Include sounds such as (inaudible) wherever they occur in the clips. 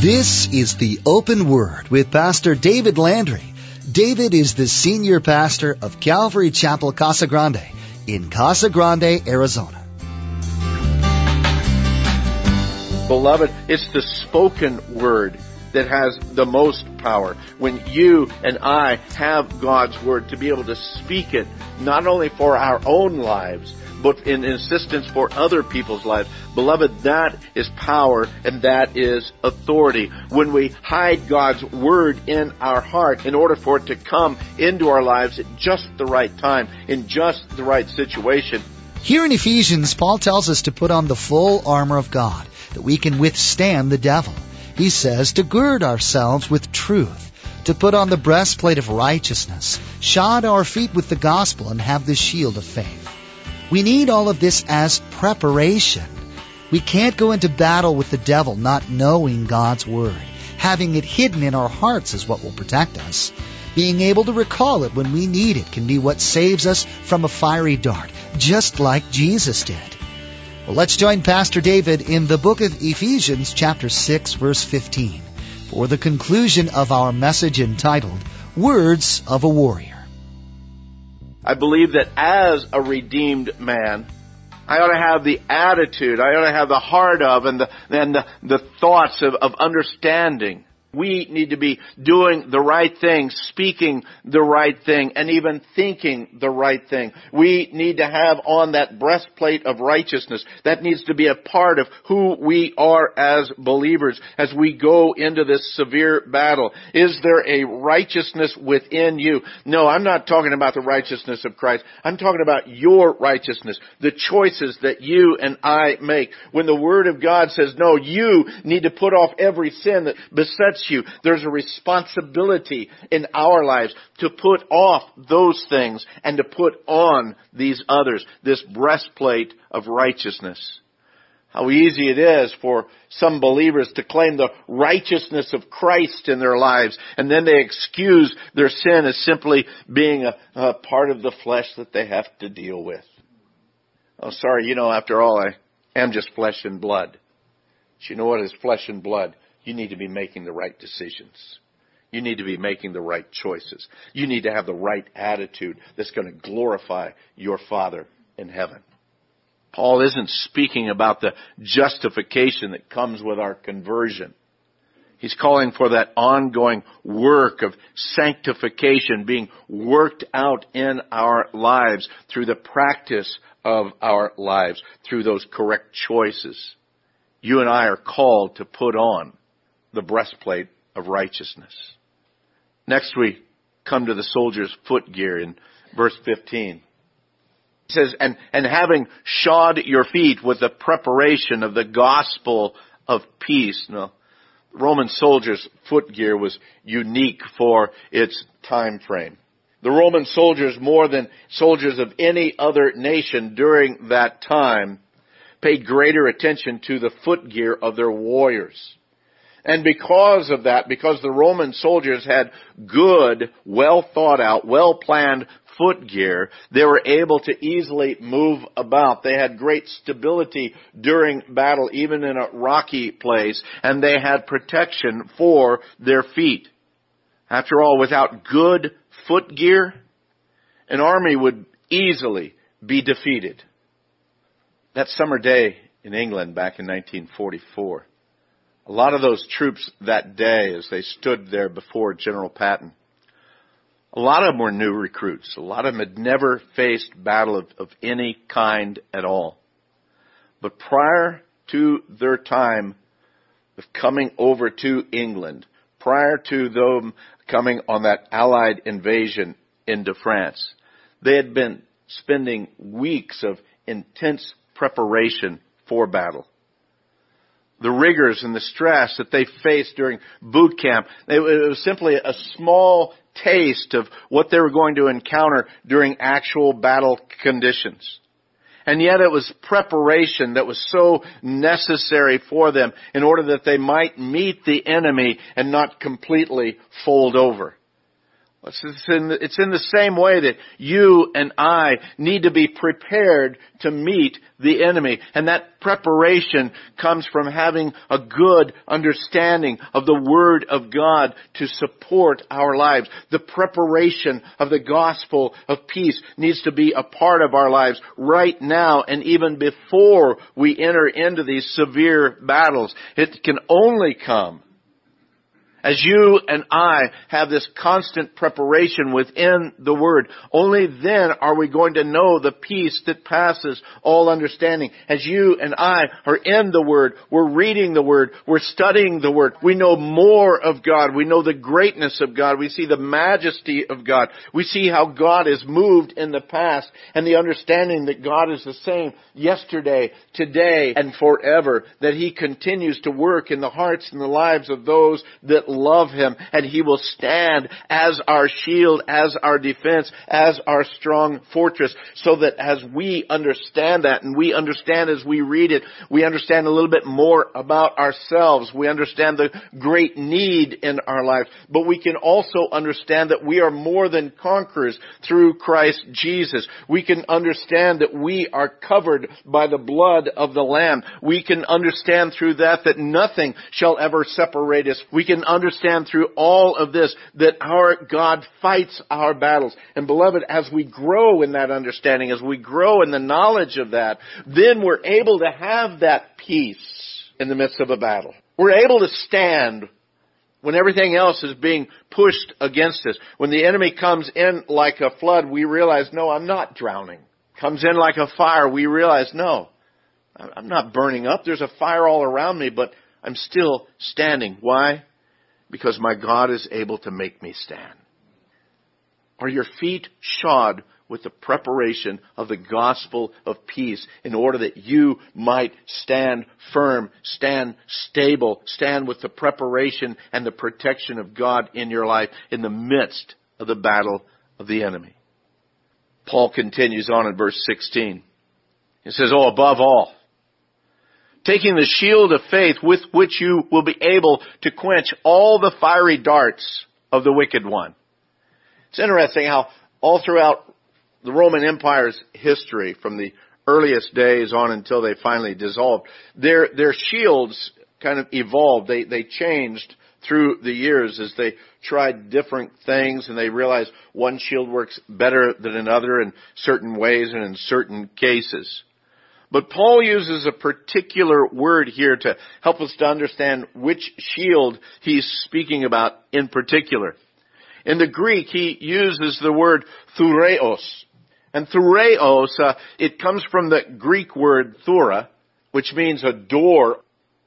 This is the Open Word with Pastor David Landry. David is the senior pastor of Calvary Chapel Casa Grande in Casa Grande, Arizona. Beloved, it's the spoken word that has the most power. When you and I have God's word to be able to speak it, not only for our own lives, but in insistence for other people's lives. Beloved, that is power and that is authority. When we hide God's word in our heart in order for it to come into our lives at just the right time, in just the right situation. Here in Ephesians, Paul tells us to put on the full armor of God, that we can withstand the devil. He says to gird ourselves with truth, to put on the breastplate of righteousness, shod our feet with the gospel, and have the shield of faith. We need all of this as preparation. We can't go into battle with the devil not knowing God's Word. Having it hidden in our hearts is what will protect us. Being able to recall it when we need it can be what saves us from a fiery dart, just like Jesus did. Well, let's join Pastor David in the book of Ephesians, chapter 6, verse 15, for the conclusion of our message entitled, Words of a Warrior. I believe that as a redeemed man, I ought to have the attitude, I ought to have the heart of and the, and the, the thoughts of, of understanding we need to be doing the right thing, speaking the right thing, and even thinking the right thing. We need to have on that breastplate of righteousness. That needs to be a part of who we are as believers as we go into this severe battle. Is there a righteousness within you? No, I'm not talking about the righteousness of Christ. I'm talking about your righteousness, the choices that you and I make. When the Word of God says, no, you need to put off every sin that besets you. There's a responsibility in our lives to put off those things and to put on these others, this breastplate of righteousness. How easy it is for some believers to claim the righteousness of Christ in their lives, and then they excuse their sin as simply being a, a part of the flesh that they have to deal with. Oh, sorry, you know, after all, I am just flesh and blood. But you know what is flesh and blood? You need to be making the right decisions. You need to be making the right choices. You need to have the right attitude that's going to glorify your Father in heaven. Paul isn't speaking about the justification that comes with our conversion. He's calling for that ongoing work of sanctification being worked out in our lives through the practice of our lives, through those correct choices. You and I are called to put on the breastplate of righteousness. Next we come to the soldier's footgear in verse 15. He says, and, and having shod your feet with the preparation of the gospel of peace. Now, Roman soldiers' footgear was unique for its time frame. The Roman soldiers, more than soldiers of any other nation during that time, paid greater attention to the footgear of their warriors. And because of that, because the Roman soldiers had good, well thought out, well planned footgear, they were able to easily move about. They had great stability during battle, even in a rocky place, and they had protection for their feet. After all, without good footgear, an army would easily be defeated. That summer day in England back in 1944, a lot of those troops that day as they stood there before General Patton, a lot of them were new recruits. A lot of them had never faced battle of, of any kind at all. But prior to their time of coming over to England, prior to them coming on that Allied invasion into France, they had been spending weeks of intense preparation for battle the rigors and the stress that they faced during boot camp. It was simply a small taste of what they were going to encounter during actual battle conditions. And yet it was preparation that was so necessary for them in order that they might meet the enemy and not completely fold over. It's in, the, it's in the same way that you and I need to be prepared to meet the enemy. And that preparation comes from having a good understanding of the Word of God to support our lives. The preparation of the gospel of peace needs to be a part of our lives right now and even before we enter into these severe battles. It can only come as you and I have this constant preparation within the Word, only then are we going to know the peace that passes all understanding. As you and I are in the Word, we're reading the Word, we're studying the Word, we know more of God, we know the greatness of God, we see the majesty of God, we see how God is moved in the past, and the understanding that God is the same yesterday, today, and forever, that He continues to work in the hearts and the lives of those that love Him and He will stand as our shield, as our defense, as our strong fortress so that as we understand that and we understand as we read it, we understand a little bit more about ourselves. We understand the great need in our lives, but we can also understand that we are more than conquerors through Christ Jesus. We can understand that we are covered by the blood of the Lamb. We can understand through that that nothing shall ever separate us. We can understand understand through all of this that our God fights our battles. And beloved, as we grow in that understanding, as we grow in the knowledge of that, then we're able to have that peace in the midst of a battle. We're able to stand when everything else is being pushed against us. When the enemy comes in like a flood, we realize, no, I'm not drowning. Comes in like a fire, we realize, no, I'm not burning up. There's a fire all around me, but I'm still standing. Why? Because my God is able to make me stand? Are your feet shod with the preparation of the gospel of peace in order that you might stand firm, stand stable, stand with the preparation and the protection of God in your life in the midst of the battle of the enemy? Paul continues on in verse 16. He says, Oh, above all, taking the shield of faith with which you will be able to quench all the fiery darts of the wicked one. It's interesting how all throughout the Roman Empire's history, from the earliest days on until they finally dissolved, their, their shields kind of evolved. They, they changed through the years as they tried different things and they realized one shield works better than another in certain ways and in certain cases. But Paul uses a particular word here to help us to understand which shield he's speaking about in particular. In the Greek, he uses the word thureos. And thureos, uh, it comes from the Greek word thura, which means a door.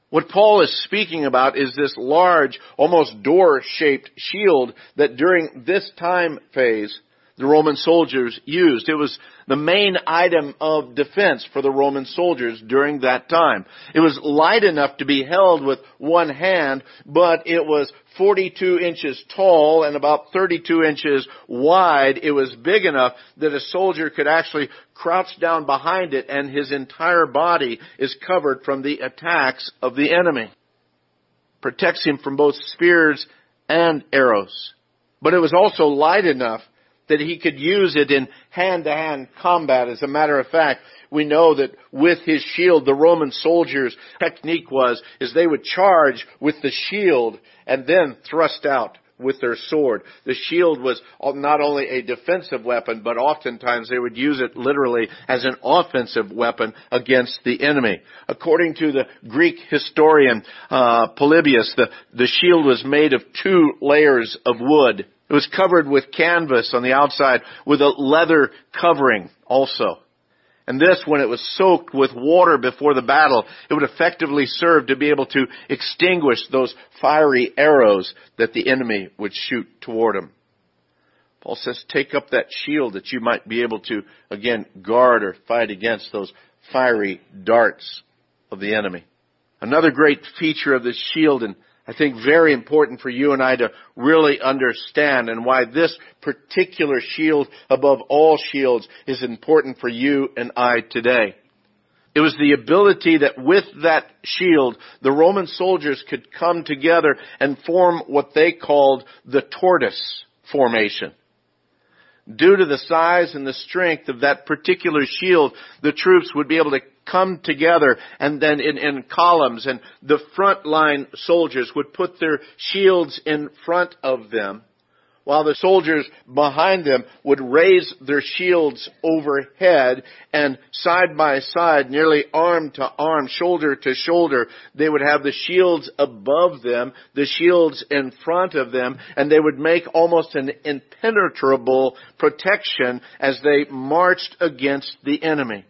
What Paul is speaking about is this large, almost door-shaped shield that during this time phase the Roman soldiers used. It was the main item of defense for the Roman soldiers during that time. It was light enough to be held with one hand, but it was 42 inches tall and about 32 inches wide. It was big enough that a soldier could actually crouch down behind it and his entire body is covered from the attacks of the enemy. Protects him from both spears and arrows. But it was also light enough that he could use it in hand-to-hand combat. As a matter of fact, we know that with his shield, the Roman soldiers' technique was, is they would charge with the shield and then thrust out with their sword. The shield was not only a defensive weapon, but oftentimes they would use it literally as an offensive weapon against the enemy. According to the Greek historian uh, Polybius, the, the shield was made of two layers of wood. It was covered with canvas on the outside with a leather covering also. And this, when it was soaked with water before the battle, it would effectively serve to be able to extinguish those fiery arrows that the enemy would shoot toward him. Paul says, take up that shield that you might be able to, again, guard or fight against those fiery darts of the enemy. Another great feature of this shield and I think very important for you and I to really understand and why this particular shield above all shields is important for you and I today. It was the ability that with that shield, the Roman soldiers could come together and form what they called the tortoise formation. Due to the size and the strength of that particular shield, the troops would be able to come together and then in, in columns and the front line soldiers would put their shields in front of them while the soldiers behind them would raise their shields overhead and side by side, nearly arm to arm, shoulder to shoulder, they would have the shields above them, the shields in front of them, and they would make almost an impenetrable protection as they marched against the enemy.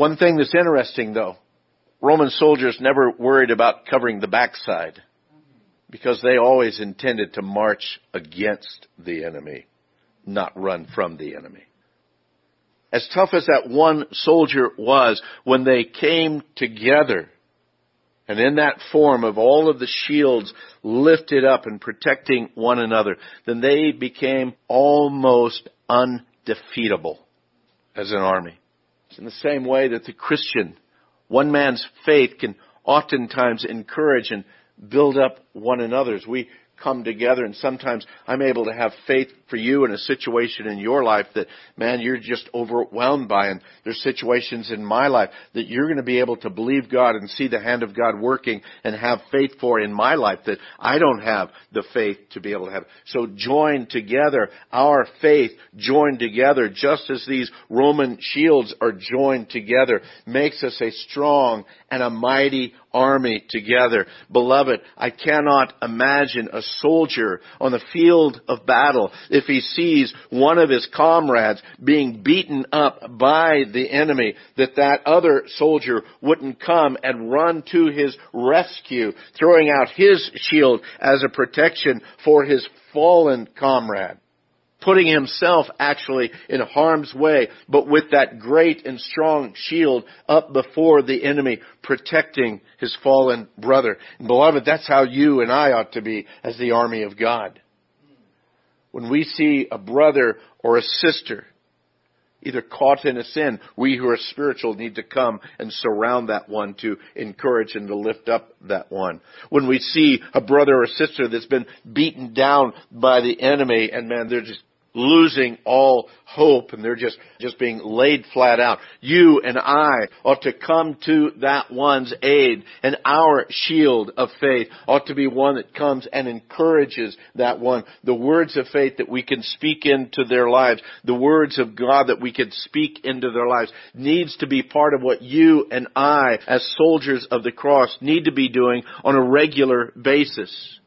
One thing that's interesting though, Roman soldiers never worried about covering the backside because they always intended to march against the enemy, not run from the enemy. As tough as that one soldier was, when they came together, and in that form of all of the shields lifted up and protecting one another, then they became almost undefeatable as an army. In the same way that the Christian, one man's faith can oftentimes encourage and build up one another's. We come together and sometimes I'm able to have faith for you in a situation in your life that, man, you're just overwhelmed by and there's situations in my life that you're going to be able to believe God and see the hand of God working and have faith for in my life that I don't have the faith to be able to have. So join together our faith joined together just as these Roman shields are joined together makes us a strong and a mighty army together. Beloved, I cannot imagine a soldier on the field of battle if he sees one of his comrades being beaten up by the enemy, that that other soldier wouldn't come and run to his rescue, throwing out his shield as a protection for his fallen comrade putting himself actually in harm's way, but with that great and strong shield up before the enemy, protecting his fallen brother. And beloved, that's how you and I ought to be as the army of God. When we see a brother or a sister either caught in a sin, we who are spiritual need to come and surround that one to encourage and to lift up that one. When we see a brother or sister that's been beaten down by the enemy and man, they're just losing all hope and they're just, just being laid flat out. You and I ought to come to that one's aid and our shield of faith ought to be one that comes and encourages that one. The words of faith that we can speak into their lives, the words of God that we can speak into their lives needs to be part of what you and I as soldiers of the cross need to be doing on a regular basis.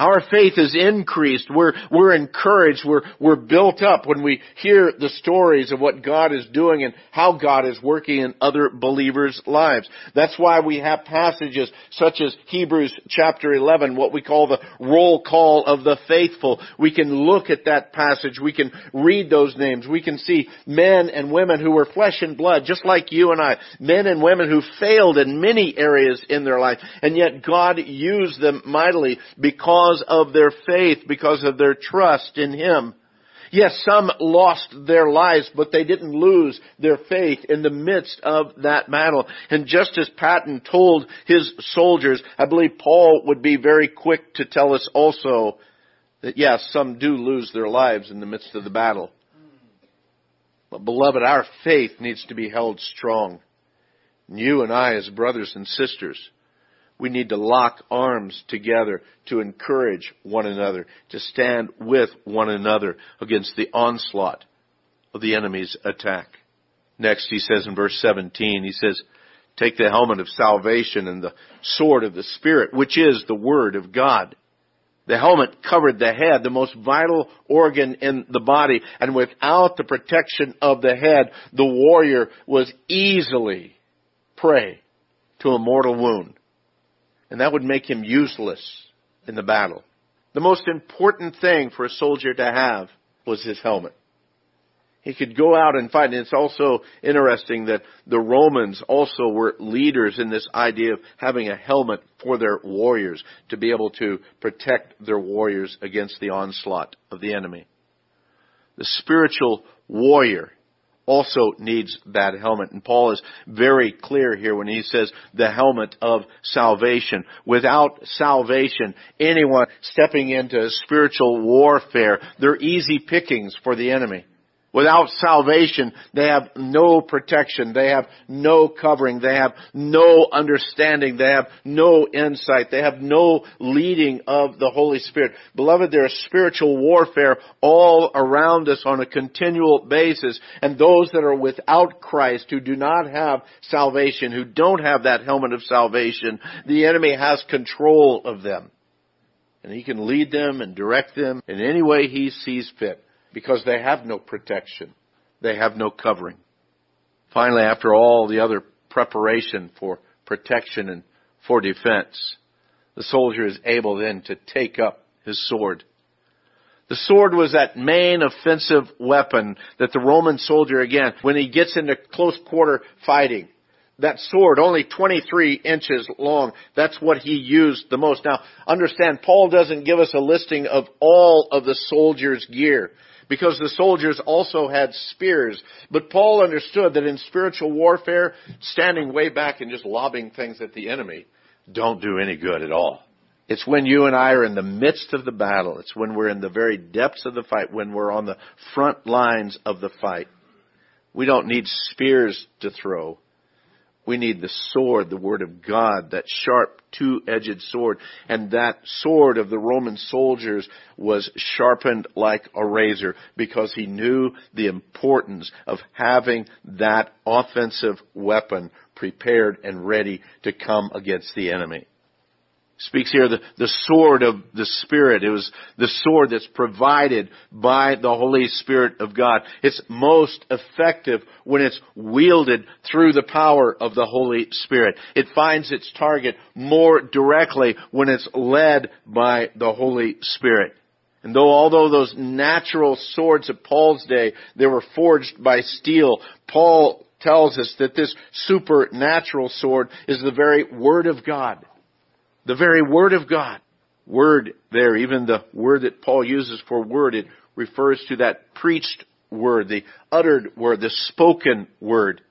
Our faith is increased. We're, we're encouraged. We're, we're built up when we hear the stories of what God is doing and how God is working in other believers' lives. That's why we have passages such as Hebrews chapter 11, what we call the roll call of the faithful. We can look at that passage. We can read those names. We can see men and women who were flesh and blood, just like you and I. Men and women who failed in many areas in their life. And yet God used them mightily because because of their faith, because of their trust in Him. Yes, some lost their lives, but they didn't lose their faith in the midst of that battle. And just as Patton told his soldiers, I believe Paul would be very quick to tell us also that yes, some do lose their lives in the midst of the battle. But beloved, our faith needs to be held strong. And you and I as brothers and sisters, we need to lock arms together to encourage one another, to stand with one another against the onslaught of the enemy's attack. Next, he says in verse 17, he says, Take the helmet of salvation and the sword of the Spirit, which is the Word of God. The helmet covered the head, the most vital organ in the body, and without the protection of the head, the warrior was easily prey to a mortal wound and that would make him useless in the battle. The most important thing for a soldier to have was his helmet. He could go out and fight. And it's also interesting that the Romans also were leaders in this idea of having a helmet for their warriors to be able to protect their warriors against the onslaught of the enemy. The spiritual warrior also needs that helmet. And Paul is very clear here when he says the helmet of salvation. Without salvation, anyone stepping into spiritual warfare, they're easy pickings for the enemy. Without salvation, they have no protection. They have no covering. They have no understanding. They have no insight. They have no leading of the Holy Spirit. Beloved, there is spiritual warfare all around us on a continual basis. And those that are without Christ, who do not have salvation, who don't have that helmet of salvation, the enemy has control of them. And he can lead them and direct them in any way he sees fit because they have no protection. They have no covering. Finally, after all the other preparation for protection and for defense, the soldier is able then to take up his sword. The sword was that main offensive weapon that the Roman soldier, again, when he gets into close quarter fighting, that sword, only 23 inches long, that's what he used the most. Now, understand, Paul doesn't give us a listing of all of the soldier's gear because the soldiers also had spears. But Paul understood that in spiritual warfare, standing way back and just lobbing things at the enemy don't do any good at all. It's when you and I are in the midst of the battle. It's when we're in the very depths of the fight, when we're on the front lines of the fight. We don't need spears to throw. We need the sword, the Word of God, that sharp two-edged sword. And that sword of the Roman soldiers was sharpened like a razor because he knew the importance of having that offensive weapon prepared and ready to come against the enemy speaks here the, the sword of the Spirit. It was the sword that's provided by the Holy Spirit of God. It's most effective when it's wielded through the power of the Holy Spirit. It finds its target more directly when it's led by the Holy Spirit. And though although those natural swords of Paul's day, they were forged by steel, Paul tells us that this supernatural sword is the very Word of God. The very Word of God. Word there, even the word that Paul uses for word, it refers to that preached word, the uttered word, the spoken word.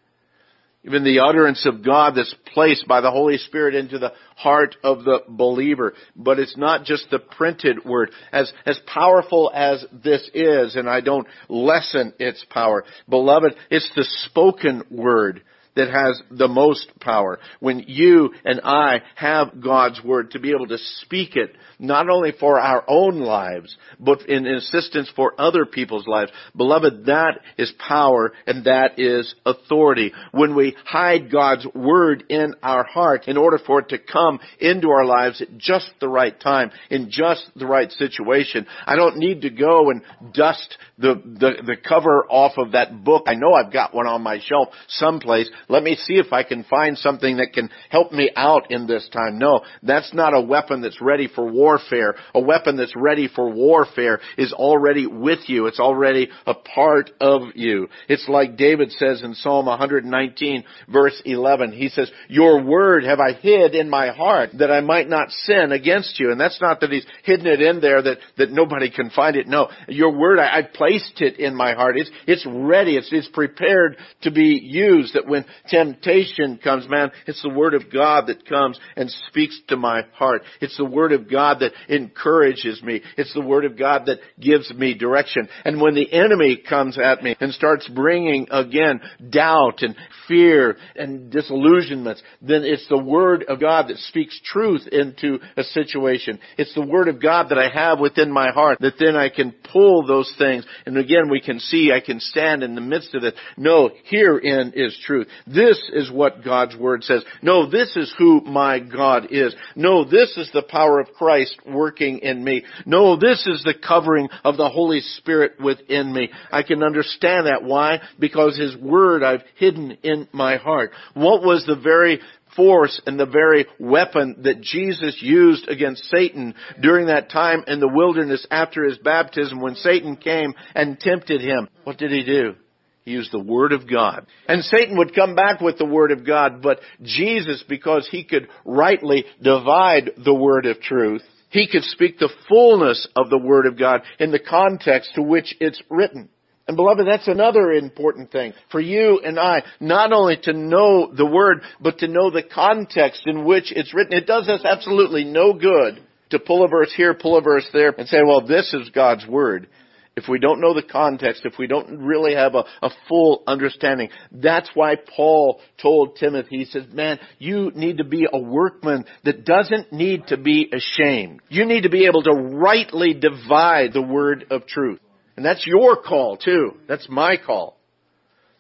Even the utterance of God that's placed by the Holy Spirit into the heart of the believer. But it's not just the printed word. As, as powerful as this is, and I don't lessen its power, beloved, it's the spoken word that has the most power. When you and I have God's Word to be able to speak it, not only for our own lives, but in assistance for other people's lives. Beloved, that is power and that is authority. When we hide God's Word in our heart in order for it to come into our lives at just the right time, in just the right situation, I don't need to go and dust the, the, the cover off of that book. I know I've got one on my shelf someplace. Let me see if I can find something that can help me out in this time. No, that's not a weapon that's ready for warfare. A weapon that's ready for warfare is already with you. It's already a part of you. It's like David says in Psalm 119 verse 11. He says, your word have I hid in my heart that I might not sin against you. And that's not that he's hidden it in there that, that nobody can find it. No, your word, I, I placed it in my heart. It's, it's ready. It's, it's prepared to be used that when temptation comes, man, it's the Word of God that comes and speaks to my heart. It's the Word of God that encourages me. It's the Word of God that gives me direction. And when the enemy comes at me and starts bringing again doubt and fear and disillusionments, then it's the Word of God that speaks truth into a situation. It's the Word of God that I have within my heart that then I can pull those things. And again, we can see I can stand in the midst of it. No, herein is truth. This is what God's Word says. No, this is who my God is. No, this is the power of Christ working in me. No, this is the covering of the Holy Spirit within me. I can understand that. Why? Because His Word I've hidden in my heart. What was the very force and the very weapon that Jesus used against Satan during that time in the wilderness after his baptism when Satan came and tempted him. What did he do? He used the Word of God. And Satan would come back with the Word of God, but Jesus, because he could rightly divide the Word of truth, he could speak the fullness of the Word of God in the context to which it's written. And beloved, that's another important thing for you and I, not only to know the Word, but to know the context in which it's written. It does us absolutely no good to pull a verse here, pull a verse there, and say, well, this is God's Word. If we don't know the context, if we don't really have a, a full understanding, that's why Paul told Timothy, he says, man, you need to be a workman that doesn't need to be ashamed. You need to be able to rightly divide the word of truth. And that's your call too. That's my call.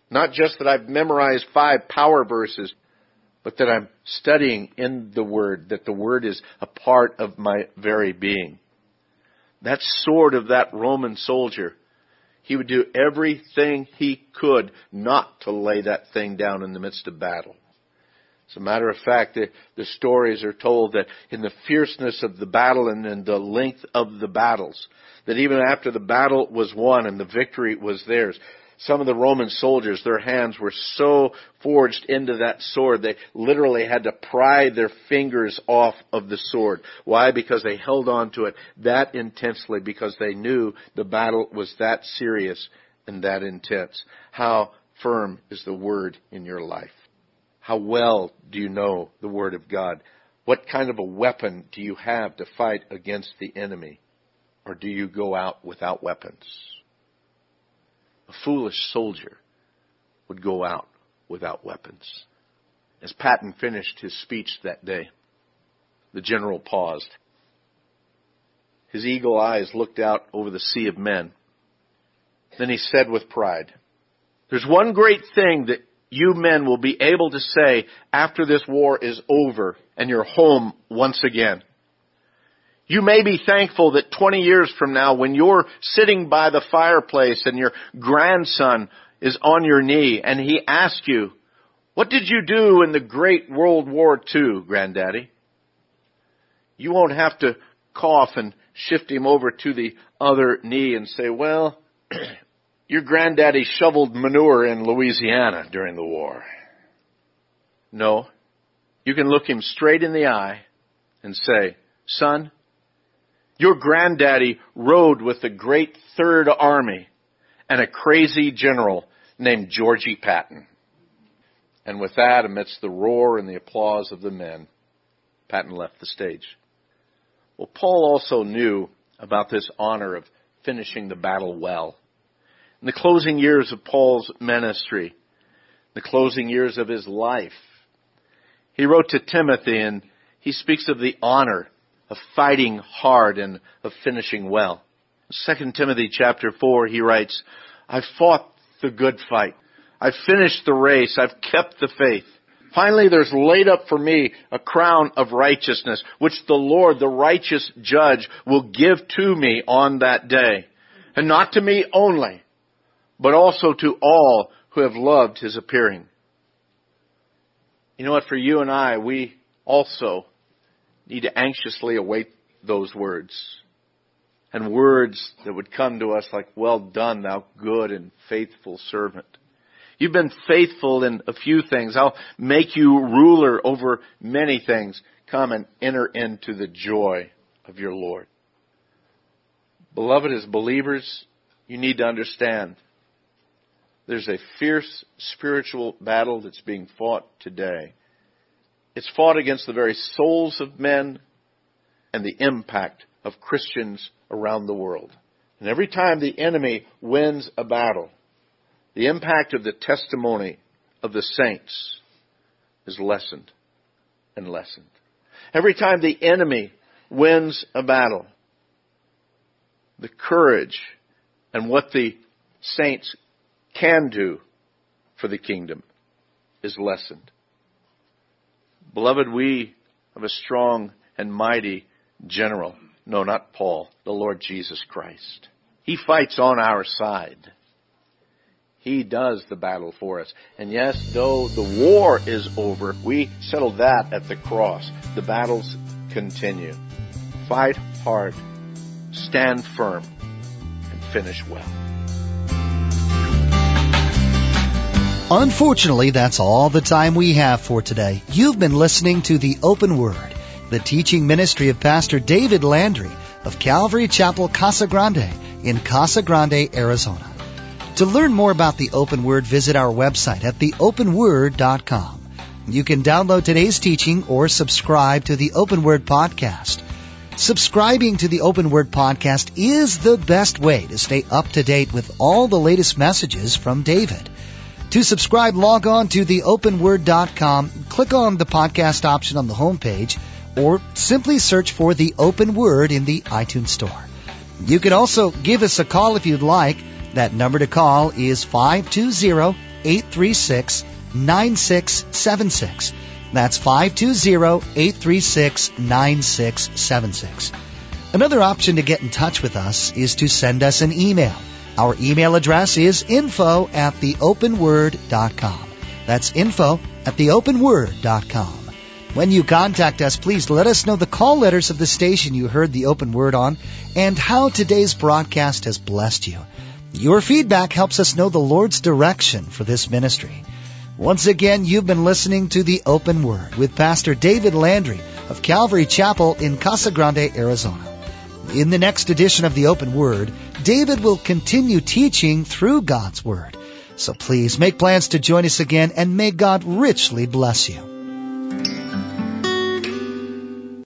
Not just that I've memorized five power verses, but that I'm studying in the Word, that the Word is a part of my very being. That sword of that Roman soldier, he would do everything he could not to lay that thing down in the midst of battle. As a matter of fact, the, the stories are told that in the fierceness of the battle and in the length of the battles, that even after the battle was won and the victory was theirs, some of the Roman soldiers, their hands were so forged into that sword, they literally had to pry their fingers off of the sword. Why? Because they held on to it that intensely, because they knew the battle was that serious and that intense. How firm is the word in your life? How well do you know the word of God? What kind of a weapon do you have to fight against the enemy? Or do you go out without weapons? A foolish soldier would go out without weapons. As Patton finished his speech that day, the general paused. His eagle eyes looked out over the sea of men. Then he said with pride, There's one great thing that you men will be able to say after this war is over and you're home once again. You may be thankful that 20 years from now, when you're sitting by the fireplace and your grandson is on your knee and he asks you, what did you do in the great World War II, granddaddy? You won't have to cough and shift him over to the other knee and say, well, (clears throat) your granddaddy shoveled manure in Louisiana during the war. No. You can look him straight in the eye and say, son, your granddaddy rode with the great Third Army and a crazy general named Georgie Patton. And with that, amidst the roar and the applause of the men, Patton left the stage. Well, Paul also knew about this honor of finishing the battle well. In the closing years of Paul's ministry, the closing years of his life, he wrote to Timothy and he speaks of the honor of fighting hard and of finishing well. 2 Timothy chapter 4, he writes, I've fought the good fight. I've finished the race. I've kept the faith. Finally, there's laid up for me a crown of righteousness, which the Lord, the righteous judge, will give to me on that day. And not to me only, but also to all who have loved his appearing. You know what? For you and I, we also need to anxiously await those words. And words that would come to us like, well done, thou good and faithful servant. You've been faithful in a few things. I'll make you ruler over many things. Come and enter into the joy of your Lord. Beloved, as believers, you need to understand there's a fierce spiritual battle that's being fought today it's fought against the very souls of men and the impact of Christians around the world. And every time the enemy wins a battle, the impact of the testimony of the saints is lessened and lessened. Every time the enemy wins a battle, the courage and what the saints can do for the kingdom is lessened. Beloved, we have a strong and mighty general. No, not Paul, the Lord Jesus Christ. He fights on our side. He does the battle for us. And yes, though the war is over, we settled that at the cross. The battles continue. Fight hard, stand firm, and finish well. Unfortunately, that's all the time we have for today. You've been listening to the Open Word, the teaching ministry of Pastor David Landry of Calvary Chapel Casa Grande in Casa Grande, Arizona. To learn more about the Open Word, visit our website at theopenword.com. You can download today's teaching or subscribe to the Open Word podcast. Subscribing to the Open Word podcast is the best way to stay up to date with all the latest messages from David. To subscribe, log on to theopenword.com, click on the podcast option on the homepage, or simply search for the Open Word in the iTunes Store. You can also give us a call if you'd like. That number to call is 520-836-9676. That's 520-836-9676. Another option to get in touch with us is to send us an email. Our email address is info at theopenword.com. That's info at theopenword.com. When you contact us, please let us know the call letters of the station you heard the open word on and how today's broadcast has blessed you. Your feedback helps us know the Lord's direction for this ministry. Once again, you've been listening to the Open Word with Pastor David Landry of Calvary Chapel in Casa Grande, Arizona. In the next edition of the Open Word, David will continue teaching through God's Word. So please make plans to join us again and may God richly bless you.